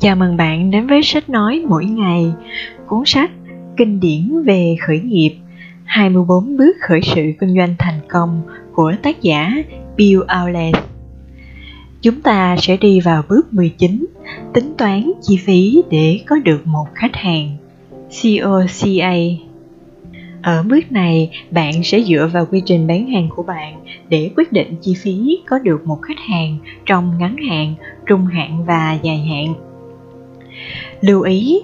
Chào mừng bạn đến với sách nói mỗi ngày, cuốn sách kinh điển về khởi nghiệp 24 bước khởi sự kinh doanh thành công của tác giả Bill Aulet. Chúng ta sẽ đi vào bước 19, tính toán chi phí để có được một khách hàng. COCA ở bước này, bạn sẽ dựa vào quy trình bán hàng của bạn để quyết định chi phí có được một khách hàng trong ngắn hạn, trung hạn và dài hạn. Lưu ý,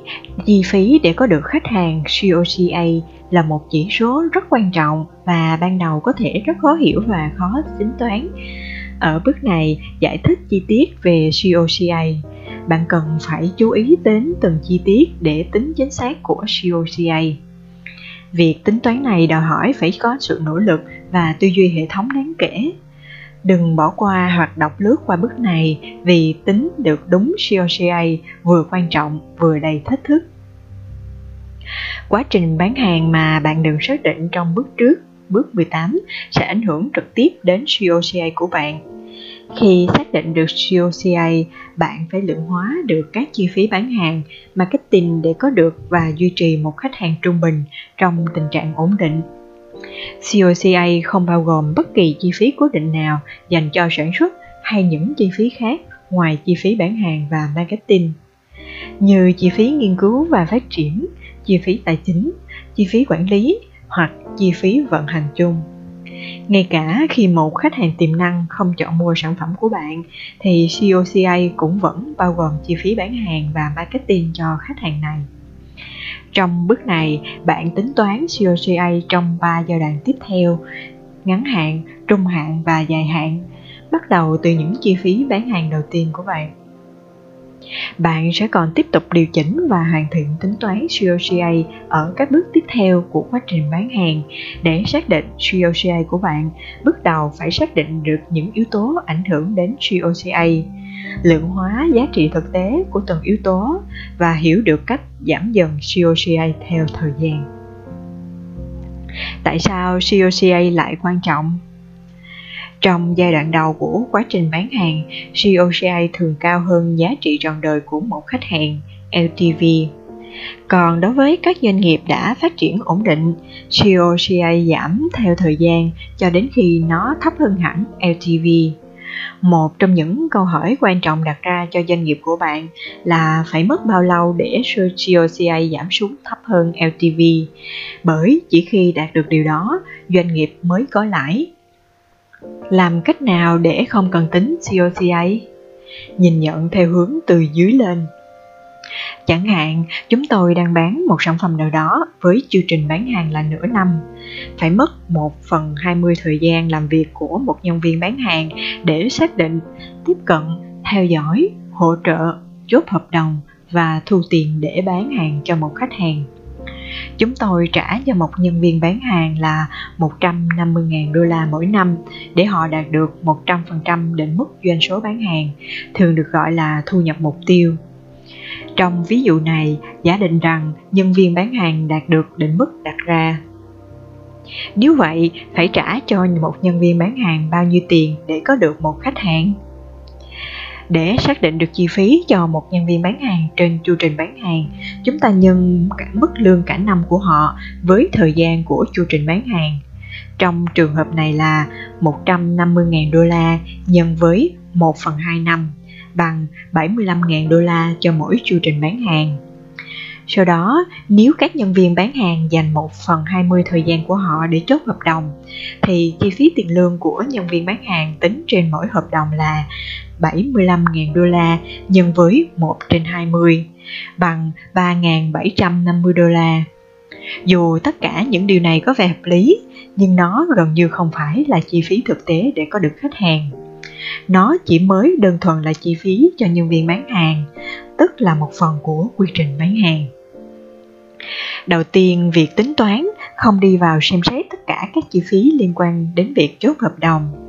chi phí để có được khách hàng COCA là một chỉ số rất quan trọng và ban đầu có thể rất khó hiểu và khó tính toán. Ở bước này, giải thích chi tiết về COCA, bạn cần phải chú ý đến từng chi tiết để tính chính xác của COCA. Việc tính toán này đòi hỏi phải có sự nỗ lực và tư duy hệ thống đáng kể. Đừng bỏ qua hoặc đọc lướt qua bước này vì tính được đúng COCA vừa quan trọng vừa đầy thách thức. Quá trình bán hàng mà bạn đừng xác định trong bước trước, bước 18 sẽ ảnh hưởng trực tiếp đến COCA của bạn khi xác định được COCA, bạn phải lượng hóa được các chi phí bán hàng, marketing để có được và duy trì một khách hàng trung bình trong tình trạng ổn định. COCA không bao gồm bất kỳ chi phí cố định nào dành cho sản xuất hay những chi phí khác ngoài chi phí bán hàng và marketing như chi phí nghiên cứu và phát triển, chi phí tài chính, chi phí quản lý hoặc chi phí vận hành chung ngay cả khi một khách hàng tiềm năng không chọn mua sản phẩm của bạn thì COCA cũng vẫn bao gồm chi phí bán hàng và marketing cho khách hàng này. Trong bước này, bạn tính toán COCA trong 3 giai đoạn tiếp theo, ngắn hạn, trung hạn và dài hạn, bắt đầu từ những chi phí bán hàng đầu tiên của bạn. Bạn sẽ còn tiếp tục điều chỉnh và hoàn thiện tính toán COCA ở các bước tiếp theo của quá trình bán hàng. Để xác định COCA của bạn, bước đầu phải xác định được những yếu tố ảnh hưởng đến COCA, lượng hóa giá trị thực tế của từng yếu tố và hiểu được cách giảm dần COCA theo thời gian. Tại sao COCA lại quan trọng? Trong giai đoạn đầu của quá trình bán hàng, COCI thường cao hơn giá trị trọn đời của một khách hàng, LTV. Còn đối với các doanh nghiệp đã phát triển ổn định, COCI giảm theo thời gian cho đến khi nó thấp hơn hẳn LTV. Một trong những câu hỏi quan trọng đặt ra cho doanh nghiệp của bạn là phải mất bao lâu để COCI giảm xuống thấp hơn LTV. Bởi chỉ khi đạt được điều đó, doanh nghiệp mới có lãi làm cách nào để không cần tính COCA? Nhìn nhận theo hướng từ dưới lên. Chẳng hạn, chúng tôi đang bán một sản phẩm nào đó với chương trình bán hàng là nửa năm. Phải mất 1 phần 20 thời gian làm việc của một nhân viên bán hàng để xác định, tiếp cận, theo dõi, hỗ trợ, chốt hợp đồng và thu tiền để bán hàng cho một khách hàng. Chúng tôi trả cho một nhân viên bán hàng là 150.000 đô la mỗi năm để họ đạt được 100% định mức doanh số bán hàng, thường được gọi là thu nhập mục tiêu. Trong ví dụ này, giả định rằng nhân viên bán hàng đạt được định mức đặt ra. Nếu vậy, phải trả cho một nhân viên bán hàng bao nhiêu tiền để có được một khách hàng? Để xác định được chi phí cho một nhân viên bán hàng trên chu trình bán hàng, chúng ta nhân cả mức lương cả năm của họ với thời gian của chu trình bán hàng. Trong trường hợp này là 150.000 đô la nhân với 1 phần 2 năm bằng 75.000 đô la cho mỗi chu trình bán hàng. Sau đó, nếu các nhân viên bán hàng dành 1 phần 20 thời gian của họ để chốt hợp đồng, thì chi phí tiền lương của nhân viên bán hàng tính trên mỗi hợp đồng là 75.000 đô la nhân với 1 trên 20 bằng 3.750 đô la. Dù tất cả những điều này có vẻ hợp lý, nhưng nó gần như không phải là chi phí thực tế để có được khách hàng. Nó chỉ mới đơn thuần là chi phí cho nhân viên bán hàng, tức là một phần của quy trình bán hàng. Đầu tiên, việc tính toán không đi vào xem xét tất cả các chi phí liên quan đến việc chốt hợp đồng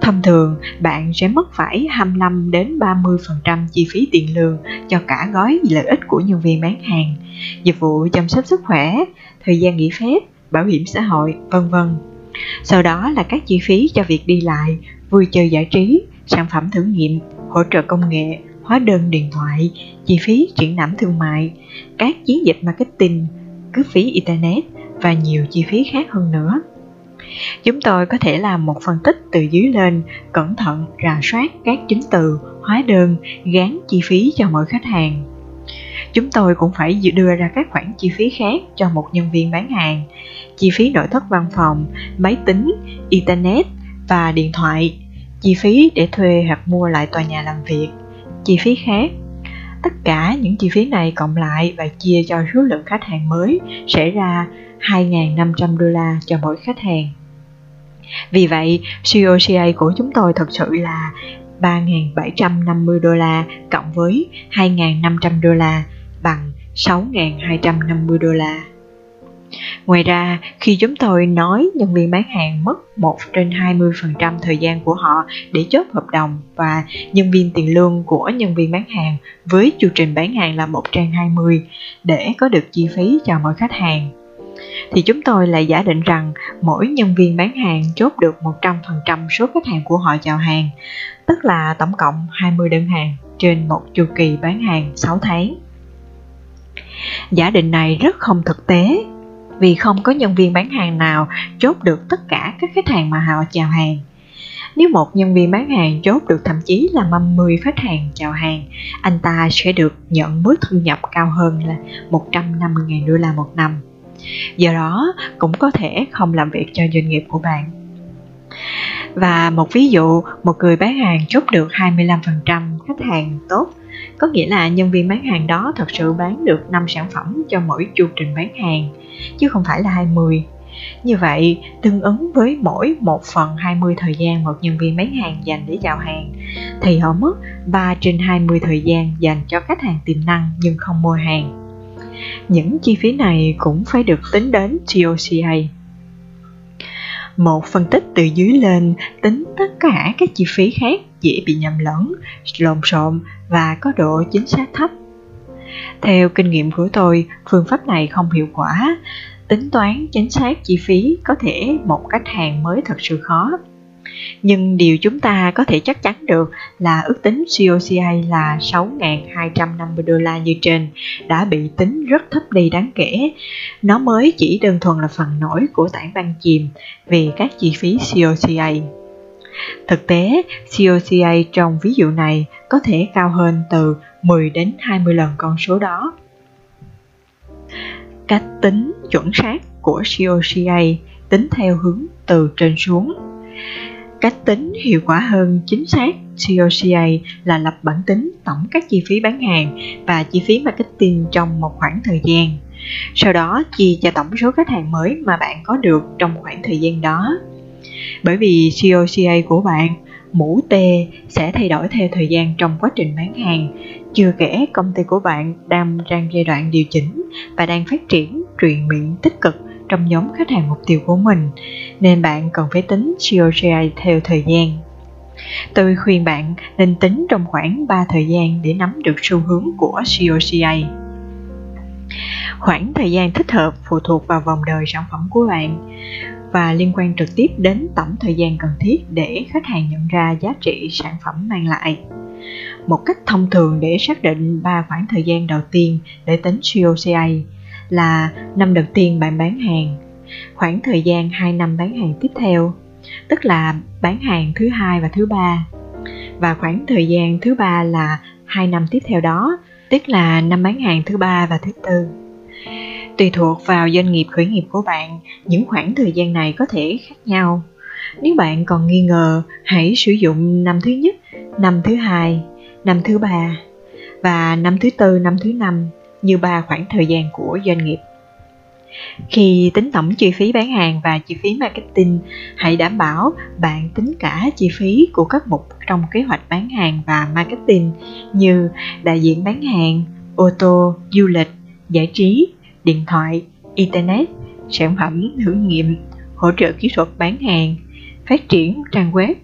Thông thường, bạn sẽ mất phải 25 đến 30% chi phí tiền lương cho cả gói lợi ích của nhân viên bán hàng, dịch vụ chăm sóc sức khỏe, thời gian nghỉ phép, bảo hiểm xã hội, vân vân. Sau đó là các chi phí cho việc đi lại, vui chơi giải trí, sản phẩm thử nghiệm, hỗ trợ công nghệ, hóa đơn điện thoại, chi phí triển lãm thương mại, các chiến dịch marketing, cước phí Internet và nhiều chi phí khác hơn nữa. Chúng tôi có thể làm một phân tích từ dưới lên, cẩn thận rà soát các chính từ, hóa đơn, gán chi phí cho mỗi khách hàng. Chúng tôi cũng phải đưa ra các khoản chi phí khác cho một nhân viên bán hàng, chi phí nội thất văn phòng, máy tính, internet và điện thoại, chi phí để thuê hoặc mua lại tòa nhà làm việc, chi phí khác. Tất cả những chi phí này cộng lại và chia cho số lượng khách hàng mới sẽ ra 2.500 đô la cho mỗi khách hàng. Vì vậy, COCA của chúng tôi thật sự là 3.750 đô la cộng với 2.500 đô la bằng 6.250 đô la. Ngoài ra, khi chúng tôi nói nhân viên bán hàng mất 1 trên 20% thời gian của họ để chốt hợp đồng và nhân viên tiền lương của nhân viên bán hàng với chu trình bán hàng là 1 trên 20 để có được chi phí cho mỗi khách hàng thì chúng tôi lại giả định rằng mỗi nhân viên bán hàng chốt được 100% số khách hàng của họ chào hàng, tức là tổng cộng 20 đơn hàng trên một chu kỳ bán hàng 6 tháng. Giả định này rất không thực tế vì không có nhân viên bán hàng nào chốt được tất cả các khách hàng mà họ chào hàng. Nếu một nhân viên bán hàng chốt được thậm chí là 50 khách hàng chào hàng, anh ta sẽ được nhận mức thu nhập cao hơn là 150.000 đô la một năm do đó cũng có thể không làm việc cho doanh nghiệp của bạn và một ví dụ một người bán hàng chốt được 25% khách hàng tốt có nghĩa là nhân viên bán hàng đó thật sự bán được 5 sản phẩm cho mỗi chu trình bán hàng chứ không phải là 20 như vậy, tương ứng với mỗi 1 phần 20 thời gian một nhân viên bán hàng dành để chào hàng, thì họ mất 3 trên 20 thời gian dành cho khách hàng tiềm năng nhưng không mua hàng. Những chi phí này cũng phải được tính đến TOCA. Một phân tích từ dưới lên tính tất cả các chi phí khác dễ bị nhầm lẫn, lộn xộn và có độ chính xác thấp. Theo kinh nghiệm của tôi, phương pháp này không hiệu quả. Tính toán chính xác chi phí có thể một khách hàng mới thật sự khó nhưng điều chúng ta có thể chắc chắn được là ước tính COCA là 6.250 đô la như trên đã bị tính rất thấp đi đáng kể. Nó mới chỉ đơn thuần là phần nổi của tảng băng chìm về các chi phí COCA. Thực tế, COCA trong ví dụ này có thể cao hơn từ 10 đến 20 lần con số đó. Cách tính chuẩn xác của COCA tính theo hướng từ trên xuống Cách tính hiệu quả hơn chính xác COCA là lập bản tính tổng các chi phí bán hàng và chi phí marketing trong một khoảng thời gian. Sau đó chia cho tổng số khách hàng mới mà bạn có được trong khoảng thời gian đó. Bởi vì COCA của bạn, mũ T, sẽ thay đổi theo thời gian trong quá trình bán hàng. Chưa kể, công ty của bạn đang trong giai đoạn điều chỉnh và đang phát triển truyền miệng tích cực trong nhóm khách hàng mục tiêu của mình nên bạn cần phải tính COCA theo thời gian. Tôi khuyên bạn nên tính trong khoảng 3 thời gian để nắm được xu hướng của COCA. Khoảng thời gian thích hợp phụ thuộc vào vòng đời sản phẩm của bạn và liên quan trực tiếp đến tổng thời gian cần thiết để khách hàng nhận ra giá trị sản phẩm mang lại. Một cách thông thường để xác định 3 khoảng thời gian đầu tiên để tính COCA là năm đầu tiên bạn bán hàng, khoảng thời gian 2 năm bán hàng tiếp theo, tức là bán hàng thứ hai và thứ ba. Và khoảng thời gian thứ ba là 2 năm tiếp theo đó, tức là năm bán hàng thứ ba và thứ tư. Tùy thuộc vào doanh nghiệp khởi nghiệp của bạn, những khoảng thời gian này có thể khác nhau. Nếu bạn còn nghi ngờ, hãy sử dụng năm thứ nhất, năm thứ hai, năm thứ ba và năm thứ tư, năm thứ năm như ba khoảng thời gian của doanh nghiệp. Khi tính tổng chi phí bán hàng và chi phí marketing, hãy đảm bảo bạn tính cả chi phí của các mục trong kế hoạch bán hàng và marketing như đại diện bán hàng, ô tô, du lịch, giải trí, điện thoại, internet, sản phẩm thử nghiệm, hỗ trợ kỹ thuật bán hàng, phát triển trang web,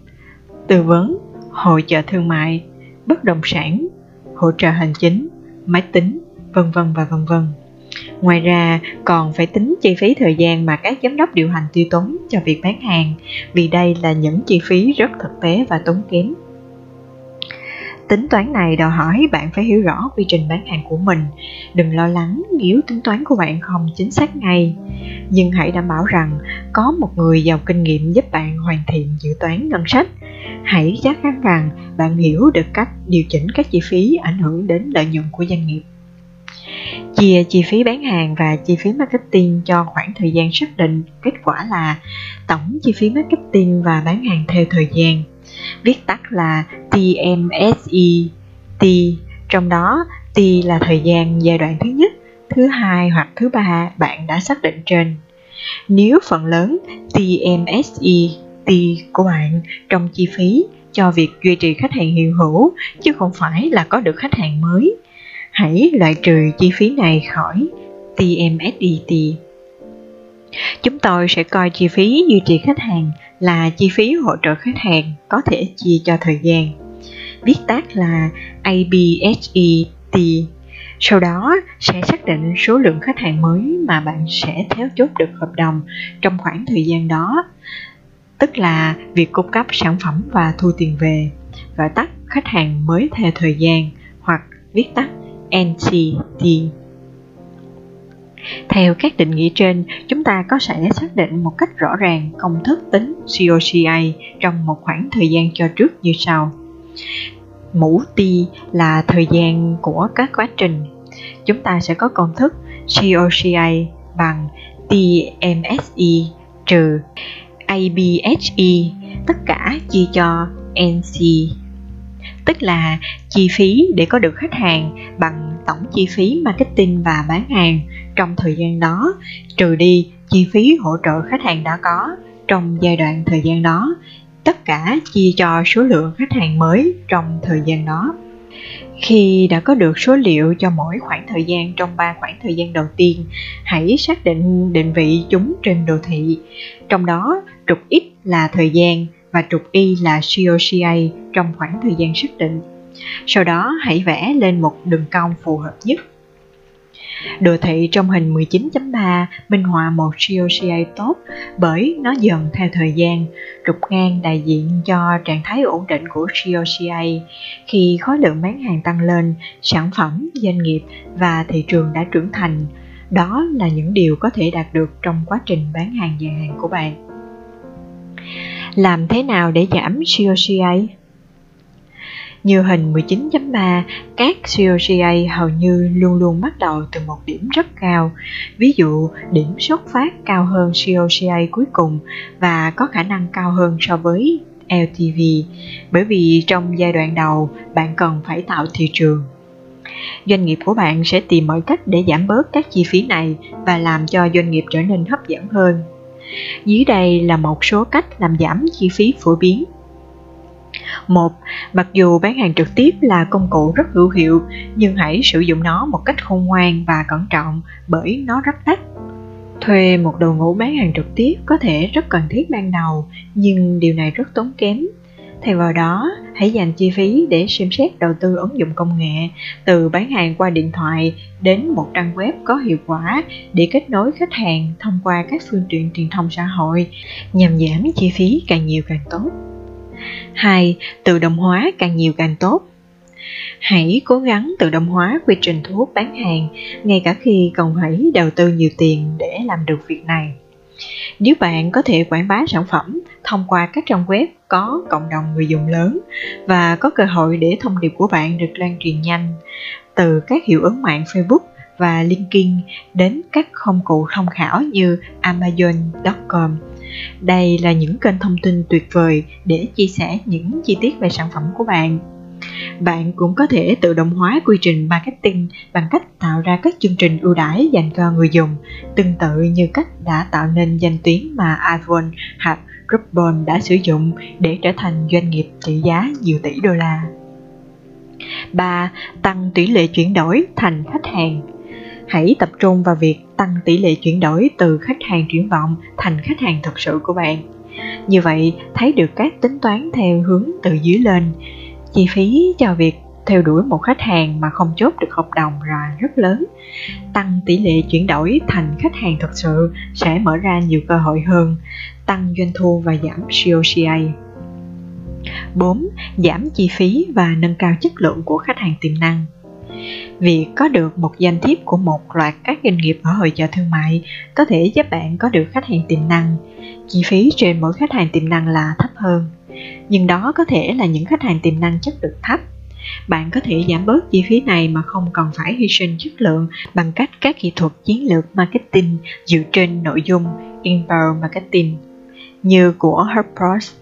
tư vấn, hội trợ thương mại, bất động sản, hỗ trợ hành chính, máy tính, vân vân và vân vân. Ngoài ra, còn phải tính chi phí thời gian mà các giám đốc điều hành tiêu tốn cho việc bán hàng, vì đây là những chi phí rất thực tế và tốn kém. Tính toán này đòi hỏi bạn phải hiểu rõ quy trình bán hàng của mình. Đừng lo lắng nếu tính toán của bạn không chính xác ngay. Nhưng hãy đảm bảo rằng có một người giàu kinh nghiệm giúp bạn hoàn thiện dự toán ngân sách. Hãy chắc chắn rằng bạn hiểu được cách điều chỉnh các chi phí ảnh hưởng đến lợi nhuận của doanh nghiệp. Chia chi phí bán hàng và chi phí marketing cho khoảng thời gian xác định, kết quả là tổng chi phí marketing và bán hàng theo thời gian viết tắt là TMSE T trong đó T là thời gian giai đoạn thứ nhất, thứ hai hoặc thứ ba bạn đã xác định trên. Nếu phần lớn TMSE T của bạn trong chi phí cho việc duy trì khách hàng hiện hữu chứ không phải là có được khách hàng mới, hãy loại trừ chi phí này khỏi TMSET. Chúng tôi sẽ coi chi phí duy trì khách hàng là chi phí hỗ trợ khách hàng có thể chia cho thời gian. Viết tắt là ABSET. Sau đó sẽ xác định số lượng khách hàng mới mà bạn sẽ theo chốt được hợp đồng trong khoảng thời gian đó, tức là việc cung cấp sản phẩm và thu tiền về, gọi tắt khách hàng mới theo thời gian hoặc viết tắt NCT. Theo các định nghĩa trên, chúng ta có thể xác định một cách rõ ràng công thức tính COCA trong một khoảng thời gian cho trước như sau. Mũ T là thời gian của các quá trình. Chúng ta sẽ có công thức COCA bằng TMSE trừ ABHE tất cả chia cho NC tức là chi phí để có được khách hàng bằng tổng chi phí marketing và bán hàng trong thời gian đó trừ đi chi phí hỗ trợ khách hàng đã có trong giai đoạn thời gian đó tất cả chia cho số lượng khách hàng mới trong thời gian đó khi đã có được số liệu cho mỗi khoảng thời gian trong ba khoảng thời gian đầu tiên, hãy xác định định vị chúng trên đồ thị. Trong đó, trục X là thời gian và trục Y là COCA trong khoảng thời gian xác định. Sau đó hãy vẽ lên một đường cong phù hợp nhất. Đồ thị trong hình 19.3 minh họa một COCA tốt bởi nó dần theo thời gian, trục ngang đại diện cho trạng thái ổn định của COCA. Khi khối lượng bán hàng tăng lên, sản phẩm, doanh nghiệp và thị trường đã trưởng thành, đó là những điều có thể đạt được trong quá trình bán hàng dài hạn của bạn. Làm thế nào để giảm COCA? Như hình 19.3, các COGA hầu như luôn luôn bắt đầu từ một điểm rất cao, ví dụ điểm xuất phát cao hơn COGA cuối cùng và có khả năng cao hơn so với LTV, bởi vì trong giai đoạn đầu bạn cần phải tạo thị trường. Doanh nghiệp của bạn sẽ tìm mọi cách để giảm bớt các chi phí này và làm cho doanh nghiệp trở nên hấp dẫn hơn. Dưới đây là một số cách làm giảm chi phí phổ biến một, mặc dù bán hàng trực tiếp là công cụ rất hữu hiệu, nhưng hãy sử dụng nó một cách khôn ngoan và cẩn trọng bởi nó rất tắt Thuê một đội ngũ bán hàng trực tiếp có thể rất cần thiết ban đầu, nhưng điều này rất tốn kém. Thay vào đó, hãy dành chi phí để xem xét đầu tư ứng dụng công nghệ, từ bán hàng qua điện thoại đến một trang web có hiệu quả để kết nối khách hàng thông qua các phương tiện truyền thông xã hội nhằm giảm chi phí càng nhiều càng tốt. 2. Tự động hóa càng nhiều càng tốt. Hãy cố gắng tự động hóa quy trình thu hút bán hàng, ngay cả khi cần phải đầu tư nhiều tiền để làm được việc này. Nếu bạn có thể quảng bá sản phẩm thông qua các trang web có cộng đồng người dùng lớn và có cơ hội để thông điệp của bạn được lan truyền nhanh từ các hiệu ứng mạng Facebook và LinkedIn đến các công cụ thông khảo như Amazon.com đây là những kênh thông tin tuyệt vời để chia sẻ những chi tiết về sản phẩm của bạn. Bạn cũng có thể tự động hóa quy trình marketing bằng cách tạo ra các chương trình ưu đãi dành cho người dùng, tương tự như cách đã tạo nên danh tiếng mà iPhone hoặc Groupon đã sử dụng để trở thành doanh nghiệp trị giá nhiều tỷ đô la. 3. Tăng tỷ lệ chuyển đổi thành khách hàng hãy tập trung vào việc tăng tỷ lệ chuyển đổi từ khách hàng triển vọng thành khách hàng thực sự của bạn. Như vậy, thấy được các tính toán theo hướng từ dưới lên. Chi phí cho việc theo đuổi một khách hàng mà không chốt được hợp đồng là rất lớn. Tăng tỷ lệ chuyển đổi thành khách hàng thực sự sẽ mở ra nhiều cơ hội hơn, tăng doanh thu và giảm COCA. 4. Giảm chi phí và nâng cao chất lượng của khách hàng tiềm năng Việc có được một danh thiếp của một loạt các doanh nghiệp ở hội chợ thương mại có thể giúp bạn có được khách hàng tiềm năng. Chi phí trên mỗi khách hàng tiềm năng là thấp hơn, nhưng đó có thể là những khách hàng tiềm năng chất lượng thấp. Bạn có thể giảm bớt chi phí này mà không cần phải hy sinh chất lượng bằng cách các kỹ thuật chiến lược marketing dựa trên nội dung inbound marketing như của HubSpot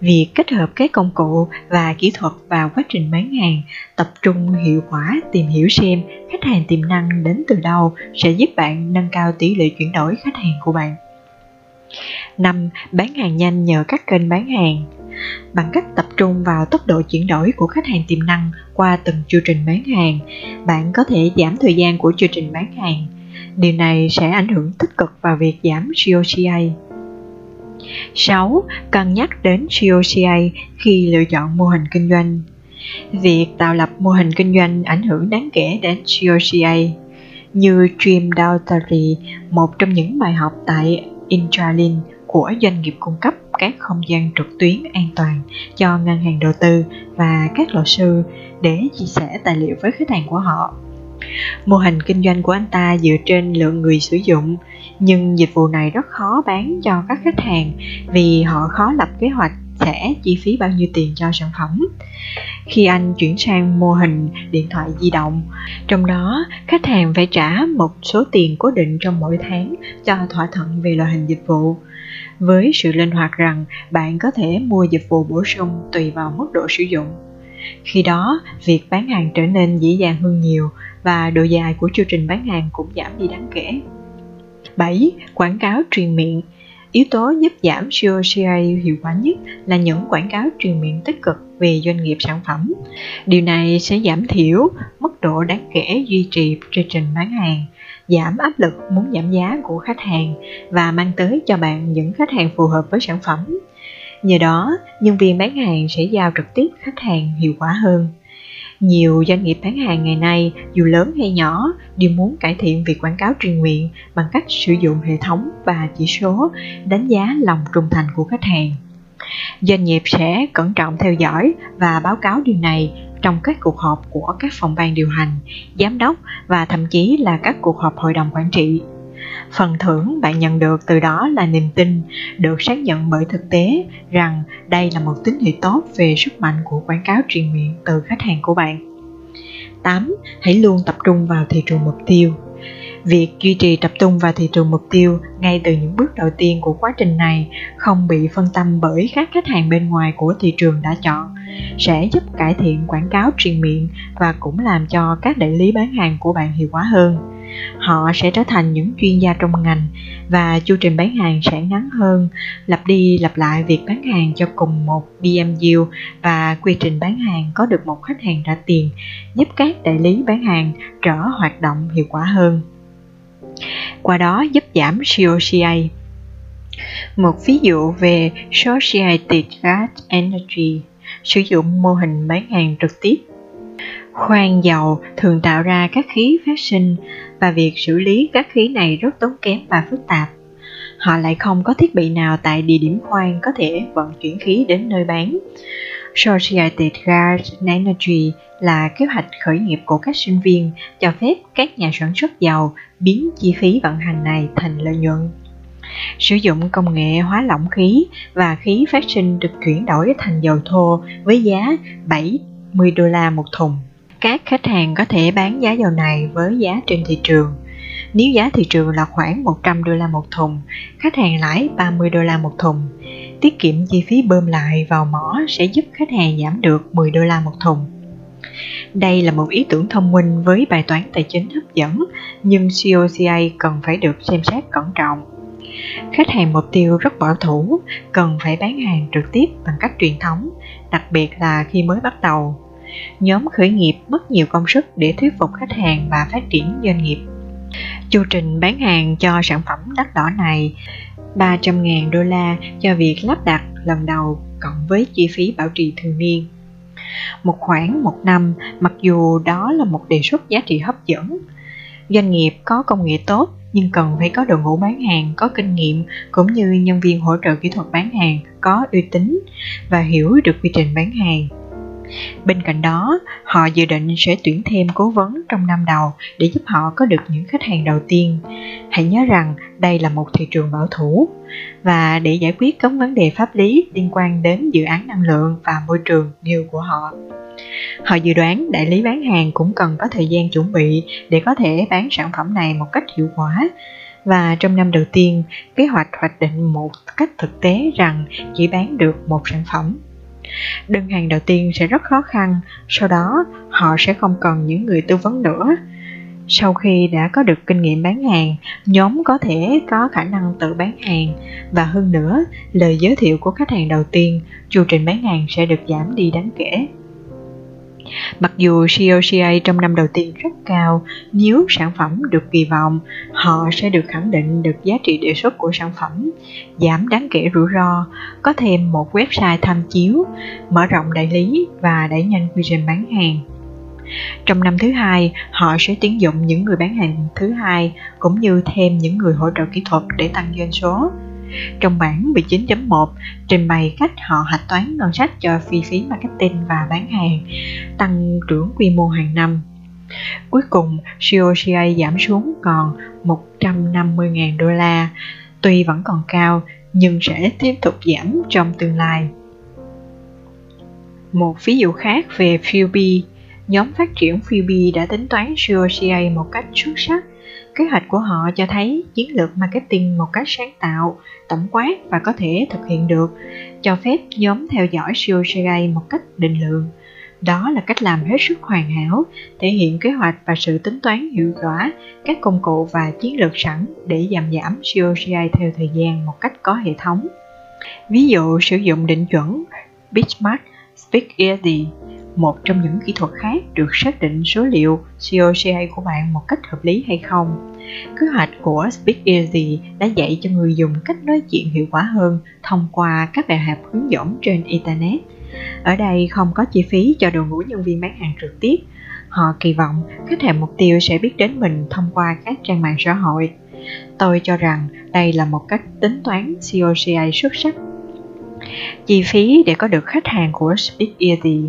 Việc kết hợp các công cụ và kỹ thuật vào quá trình bán hàng, tập trung hiệu quả tìm hiểu xem khách hàng tiềm năng đến từ đâu sẽ giúp bạn nâng cao tỷ lệ chuyển đổi khách hàng của bạn. 5. Bán hàng nhanh nhờ các kênh bán hàng Bằng cách tập trung vào tốc độ chuyển đổi của khách hàng tiềm năng qua từng chương trình bán hàng, bạn có thể giảm thời gian của chương trình bán hàng. Điều này sẽ ảnh hưởng tích cực vào việc giảm COCA. 6. Cân nhắc đến COCA khi lựa chọn mô hình kinh doanh. Việc tạo lập mô hình kinh doanh ảnh hưởng đáng kể đến COCA. Như Dream Daughtry, một trong những bài học tại Intralink của doanh nghiệp cung cấp các không gian trực tuyến an toàn cho ngân hàng đầu tư và các luật sư để chia sẻ tài liệu với khách hàng của họ. Mô hình kinh doanh của anh ta dựa trên lượng người sử dụng, nhưng dịch vụ này rất khó bán cho các khách hàng vì họ khó lập kế hoạch sẽ chi phí bao nhiêu tiền cho sản phẩm. Khi anh chuyển sang mô hình điện thoại di động, trong đó khách hàng phải trả một số tiền cố định trong mỗi tháng cho thỏa thuận về loại hình dịch vụ. Với sự linh hoạt rằng bạn có thể mua dịch vụ bổ sung tùy vào mức độ sử dụng. Khi đó, việc bán hàng trở nên dễ dàng hơn nhiều và độ dài của chương trình bán hàng cũng giảm đi đáng kể. 7. Quảng cáo truyền miệng Yếu tố giúp giảm COCA hiệu quả nhất là những quảng cáo truyền miệng tích cực về doanh nghiệp sản phẩm. Điều này sẽ giảm thiểu mức độ đáng kể duy trì chương trình bán hàng, giảm áp lực muốn giảm giá của khách hàng và mang tới cho bạn những khách hàng phù hợp với sản phẩm. Nhờ đó, nhân viên bán hàng sẽ giao trực tiếp khách hàng hiệu quả hơn. Nhiều doanh nghiệp bán hàng ngày nay, dù lớn hay nhỏ, đều muốn cải thiện việc quảng cáo truyền miệng bằng cách sử dụng hệ thống và chỉ số đánh giá lòng trung thành của khách hàng. Doanh nghiệp sẽ cẩn trọng theo dõi và báo cáo điều này trong các cuộc họp của các phòng ban điều hành, giám đốc và thậm chí là các cuộc họp hội đồng quản trị phần thưởng bạn nhận được từ đó là niềm tin được xác nhận bởi thực tế rằng đây là một tín hiệu tốt về sức mạnh của quảng cáo truyền miệng từ khách hàng của bạn 8. Hãy luôn tập trung vào thị trường mục tiêu Việc duy trì tập trung vào thị trường mục tiêu ngay từ những bước đầu tiên của quá trình này không bị phân tâm bởi các khách hàng bên ngoài của thị trường đã chọn sẽ giúp cải thiện quảng cáo truyền miệng và cũng làm cho các đại lý bán hàng của bạn hiệu quả hơn họ sẽ trở thành những chuyên gia trong ngành và chu trình bán hàng sẽ ngắn hơn. Lặp đi lặp lại việc bán hàng cho cùng một BMU và quy trình bán hàng có được một khách hàng trả tiền, giúp các đại lý bán hàng trở hoạt động hiệu quả hơn. Qua đó giúp giảm COCA một ví dụ về Associated Gas Energy, sử dụng mô hình bán hàng trực tiếp. Khoan dầu thường tạo ra các khí phát sinh và việc xử lý các khí này rất tốn kém và phức tạp. Họ lại không có thiết bị nào tại địa điểm khoan có thể vận chuyển khí đến nơi bán. Associated Gas Energy là kế hoạch khởi nghiệp của các sinh viên, cho phép các nhà sản xuất dầu biến chi phí vận hành này thành lợi nhuận. Sử dụng công nghệ hóa lỏng khí và khí phát sinh được chuyển đổi thành dầu thô với giá 70 đô la một thùng các khách hàng có thể bán giá dầu này với giá trên thị trường. Nếu giá thị trường là khoảng 100 đô la một thùng, khách hàng lãi 30 đô la một thùng. Tiết kiệm chi phí bơm lại vào mỏ sẽ giúp khách hàng giảm được 10 đô la một thùng. Đây là một ý tưởng thông minh với bài toán tài chính hấp dẫn, nhưng COCA cần phải được xem xét cẩn trọng. Khách hàng mục tiêu rất bảo thủ, cần phải bán hàng trực tiếp bằng cách truyền thống, đặc biệt là khi mới bắt đầu nhóm khởi nghiệp mất nhiều công sức để thuyết phục khách hàng và phát triển doanh nghiệp. Chu trình bán hàng cho sản phẩm đắt đỏ này 300.000 đô la cho việc lắp đặt lần đầu cộng với chi phí bảo trì thường niên. Một khoản một năm, mặc dù đó là một đề xuất giá trị hấp dẫn, doanh nghiệp có công nghệ tốt nhưng cần phải có đội ngũ bán hàng có kinh nghiệm cũng như nhân viên hỗ trợ kỹ thuật bán hàng có uy tín và hiểu được quy trình bán hàng. Bên cạnh đó, họ dự định sẽ tuyển thêm cố vấn trong năm đầu để giúp họ có được những khách hàng đầu tiên. Hãy nhớ rằng đây là một thị trường bảo thủ và để giải quyết các vấn đề pháp lý liên quan đến dự án năng lượng và môi trường như của họ. Họ dự đoán đại lý bán hàng cũng cần có thời gian chuẩn bị để có thể bán sản phẩm này một cách hiệu quả và trong năm đầu tiên, kế hoạch hoạch định một cách thực tế rằng chỉ bán được một sản phẩm. Đơn hàng đầu tiên sẽ rất khó khăn, sau đó họ sẽ không cần những người tư vấn nữa. Sau khi đã có được kinh nghiệm bán hàng, nhóm có thể có khả năng tự bán hàng và hơn nữa, lời giới thiệu của khách hàng đầu tiên, chu trình bán hàng sẽ được giảm đi đáng kể. Mặc dù COCA trong năm đầu tiên rất cao, nếu sản phẩm được kỳ vọng, họ sẽ được khẳng định được giá trị đề xuất của sản phẩm, giảm đáng kể rủi ro, có thêm một website tham chiếu, mở rộng đại lý và đẩy nhanh quy trình bán hàng. Trong năm thứ hai, họ sẽ tuyển dụng những người bán hàng thứ hai cũng như thêm những người hỗ trợ kỹ thuật để tăng doanh số. Trong bản 19.1 trình bày cách họ hạch toán ngân sách cho phi phí marketing và bán hàng, tăng trưởng quy mô hàng năm. Cuối cùng, COCA giảm xuống còn 150.000 đô la, tuy vẫn còn cao nhưng sẽ tiếp tục giảm trong tương lai. Một ví dụ khác về Philby, nhóm phát triển Philby đã tính toán COCA một cách xuất sắc Kế hoạch của họ cho thấy chiến lược marketing một cách sáng tạo, tổng quát và có thể thực hiện được, cho phép nhóm theo dõi COCA một cách định lượng. Đó là cách làm hết sức hoàn hảo, thể hiện kế hoạch và sự tính toán hiệu quả, các công cụ và chiến lược sẵn để giảm giảm COCA theo thời gian một cách có hệ thống. Ví dụ sử dụng định chuẩn Bitmark Speak Easy một trong những kỹ thuật khác được xác định số liệu COCA của bạn một cách hợp lý hay không. Kế hoạch của Speak Easy đã dạy cho người dùng cách nói chuyện hiệu quả hơn thông qua các bài học hướng dẫn trên Internet. Ở đây không có chi phí cho đội ngũ nhân viên bán hàng trực tiếp. Họ kỳ vọng khách hàng mục tiêu sẽ biết đến mình thông qua các trang mạng xã hội. Tôi cho rằng đây là một cách tính toán COCA xuất sắc. Chi phí để có được khách hàng của Speak Easy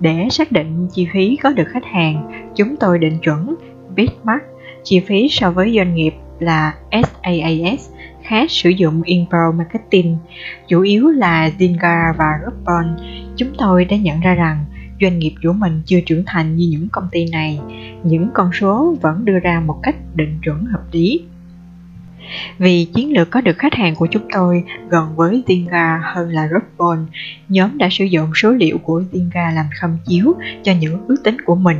để xác định chi phí có được khách hàng, chúng tôi định chuẩn Bitmark chi phí so với doanh nghiệp là SaaS khác sử dụng inbound marketing, chủ yếu là Zynga và Groupon. Chúng tôi đã nhận ra rằng doanh nghiệp của mình chưa trưởng thành như những công ty này, những con số vẫn đưa ra một cách định chuẩn hợp lý. Vì chiến lược có được khách hàng của chúng tôi gần với Zynga hơn là Groupon, nhóm đã sử dụng số liệu của Zynga làm khâm chiếu cho những ước tính của mình.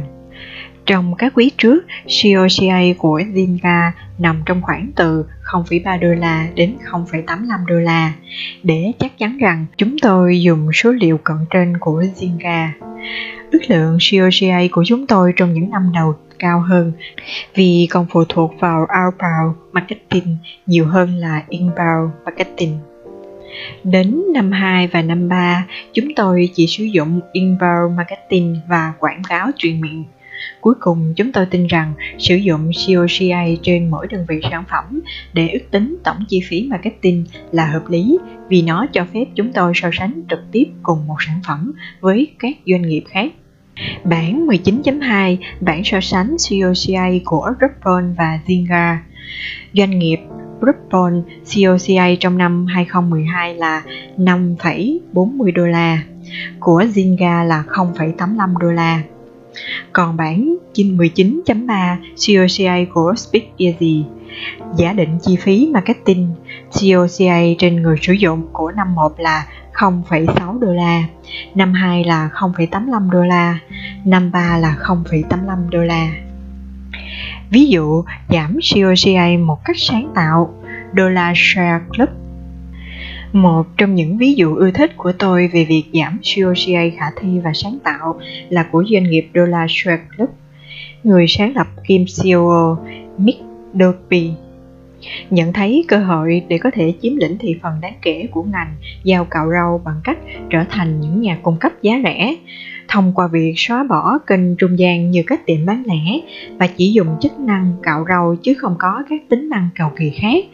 Trong các quý trước, COCA của Zinga nằm trong khoảng từ 0,3 đô la đến 0,85 đô la. Để chắc chắn rằng chúng tôi dùng số liệu cận trên của Zinga Ước lượng COCA của chúng tôi trong những năm đầu cao hơn vì còn phụ thuộc vào outbound marketing nhiều hơn là inbound marketing. Đến năm 2 và năm 3, chúng tôi chỉ sử dụng inbound marketing và quảng cáo truyền miệng. Cuối cùng, chúng tôi tin rằng sử dụng COCA trên mỗi đơn vị sản phẩm để ước tính tổng chi phí marketing là hợp lý vì nó cho phép chúng tôi so sánh trực tiếp cùng một sản phẩm với các doanh nghiệp khác Bản 19.2 bản so sánh COCA của Groupon và Zynga. Doanh nghiệp Groupon COCA trong năm 2012 là 5,40 đô la, của Zynga là 0,85 đô la. Còn bản 19.3 COCA của Speak Easy giả định chi phí marketing COCA trên người sử dụng của năm 1 là 0,6 đô la, năm 2 là 0,85 đô la, năm 3 là 0,85 đô la. Ví dụ giảm COCA một cách sáng tạo, Dollar Share Club. Một trong những ví dụ ưa thích của tôi về việc giảm COCA khả thi và sáng tạo là của doanh nghiệp Dollar Shave Share Club. Người sáng lập kim COO Mick Dolby nhận thấy cơ hội để có thể chiếm lĩnh thị phần đáng kể của ngành giao cạo rau bằng cách trở thành những nhà cung cấp giá rẻ thông qua việc xóa bỏ kênh trung gian như các tiệm bán lẻ và chỉ dùng chức năng cạo rau chứ không có các tính năng cầu kỳ khác.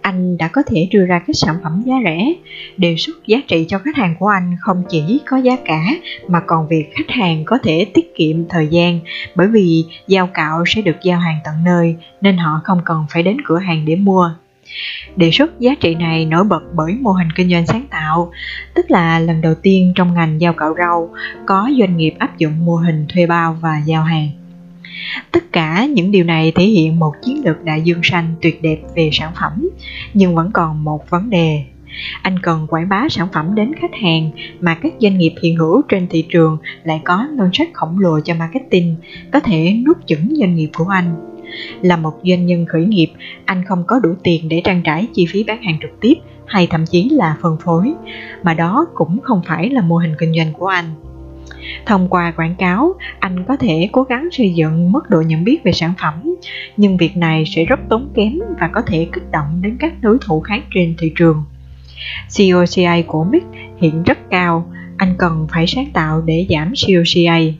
Anh đã có thể đưa ra các sản phẩm giá rẻ, đề xuất giá trị cho khách hàng của anh không chỉ có giá cả mà còn việc khách hàng có thể tiết kiệm thời gian bởi vì giao cạo sẽ được giao hàng tận nơi nên họ không cần phải đến cửa hàng để mua. Đề xuất giá trị này nổi bật bởi mô hình kinh doanh sáng tạo, tức là lần đầu tiên trong ngành giao cạo rau có doanh nghiệp áp dụng mô hình thuê bao và giao hàng. Tất cả những điều này thể hiện một chiến lược đại dương xanh tuyệt đẹp về sản phẩm, nhưng vẫn còn một vấn đề. Anh cần quảng bá sản phẩm đến khách hàng mà các doanh nghiệp hiện hữu trên thị trường lại có ngân sách khổng lồ cho marketing, có thể nuốt chửng doanh nghiệp của anh là một doanh nhân khởi nghiệp, anh không có đủ tiền để trang trải chi phí bán hàng trực tiếp hay thậm chí là phân phối, mà đó cũng không phải là mô hình kinh doanh của anh. Thông qua quảng cáo, anh có thể cố gắng xây dựng mức độ nhận biết về sản phẩm, nhưng việc này sẽ rất tốn kém và có thể kích động đến các đối thủ khác trên thị trường. COCI của Mick hiện rất cao, anh cần phải sáng tạo để giảm COCI.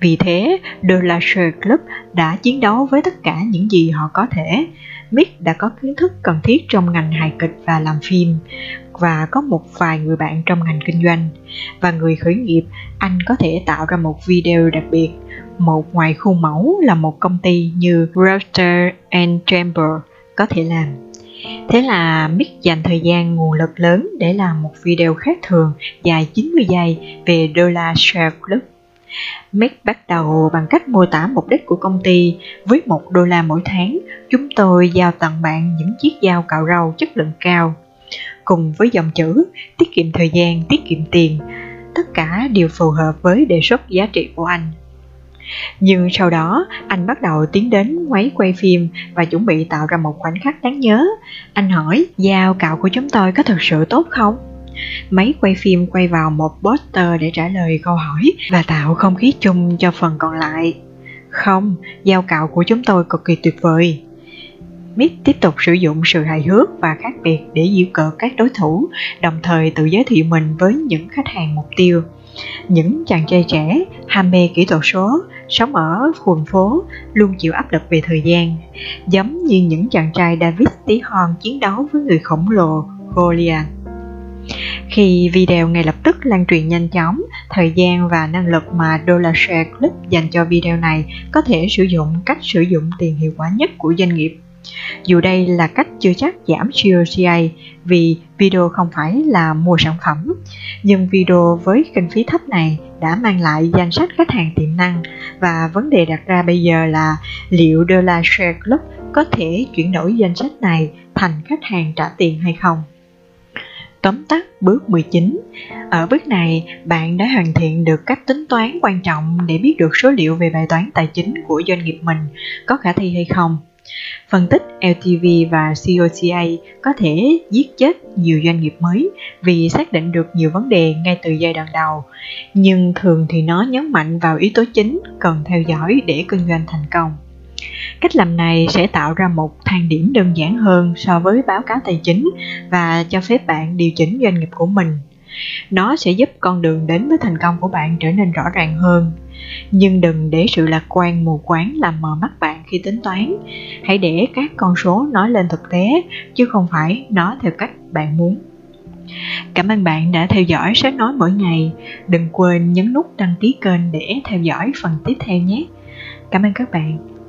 Vì thế, The Lasher Club đã chiến đấu với tất cả những gì họ có thể. Mick đã có kiến thức cần thiết trong ngành hài kịch và làm phim và có một vài người bạn trong ngành kinh doanh. Và người khởi nghiệp anh có thể tạo ra một video đặc biệt. Một ngoài khuôn mẫu là một công ty như Router and Chamber có thể làm. Thế là Mick dành thời gian nguồn lực lớn để làm một video khác thường dài 90 giây về Dollar Share Club. Mick bắt đầu bằng cách mô tả mục đích của công ty với một đô la mỗi tháng, chúng tôi giao tặng bạn những chiếc dao cạo rau chất lượng cao. Cùng với dòng chữ tiết kiệm thời gian, tiết kiệm tiền, tất cả đều phù hợp với đề xuất giá trị của anh. Nhưng sau đó, anh bắt đầu tiến đến máy quay phim và chuẩn bị tạo ra một khoảnh khắc đáng nhớ. Anh hỏi, dao cạo của chúng tôi có thật sự tốt không? Máy quay phim quay vào một poster để trả lời câu hỏi và tạo không khí chung cho phần còn lại. Không, giao cạo của chúng tôi cực kỳ tuyệt vời. Mick tiếp tục sử dụng sự hài hước và khác biệt để giễu cợt các đối thủ, đồng thời tự giới thiệu mình với những khách hàng mục tiêu. Những chàng trai trẻ, ham mê kỹ thuật số, sống ở khuôn phố, luôn chịu áp lực về thời gian, giống như những chàng trai David tí hon chiến đấu với người khổng lồ Goliath. Khi video ngay lập tức lan truyền nhanh chóng, thời gian và năng lực mà DollarShare Club dành cho video này có thể sử dụng cách sử dụng tiền hiệu quả nhất của doanh nghiệp. Dù đây là cách chưa chắc giảm COCA vì video không phải là mua sản phẩm, nhưng video với kinh phí thấp này đã mang lại danh sách khách hàng tiềm năng và vấn đề đặt ra bây giờ là liệu Dollar Share Club có thể chuyển đổi danh sách này thành khách hàng trả tiền hay không. Tóm tắt bước 19 Ở bước này, bạn đã hoàn thiện được cách tính toán quan trọng để biết được số liệu về bài toán tài chính của doanh nghiệp mình có khả thi hay không. Phân tích LTV và COCA có thể giết chết nhiều doanh nghiệp mới vì xác định được nhiều vấn đề ngay từ giai đoạn đầu, nhưng thường thì nó nhấn mạnh vào yếu tố chính cần theo dõi để kinh doanh thành công. Cách làm này sẽ tạo ra một thang điểm đơn giản hơn so với báo cáo tài chính và cho phép bạn điều chỉnh doanh nghiệp của mình. Nó sẽ giúp con đường đến với thành công của bạn trở nên rõ ràng hơn. Nhưng đừng để sự lạc quan mù quáng làm mờ mắt bạn khi tính toán. Hãy để các con số nói lên thực tế, chứ không phải nói theo cách bạn muốn. Cảm ơn bạn đã theo dõi sách nói mỗi ngày. Đừng quên nhấn nút đăng ký kênh để theo dõi phần tiếp theo nhé. Cảm ơn các bạn.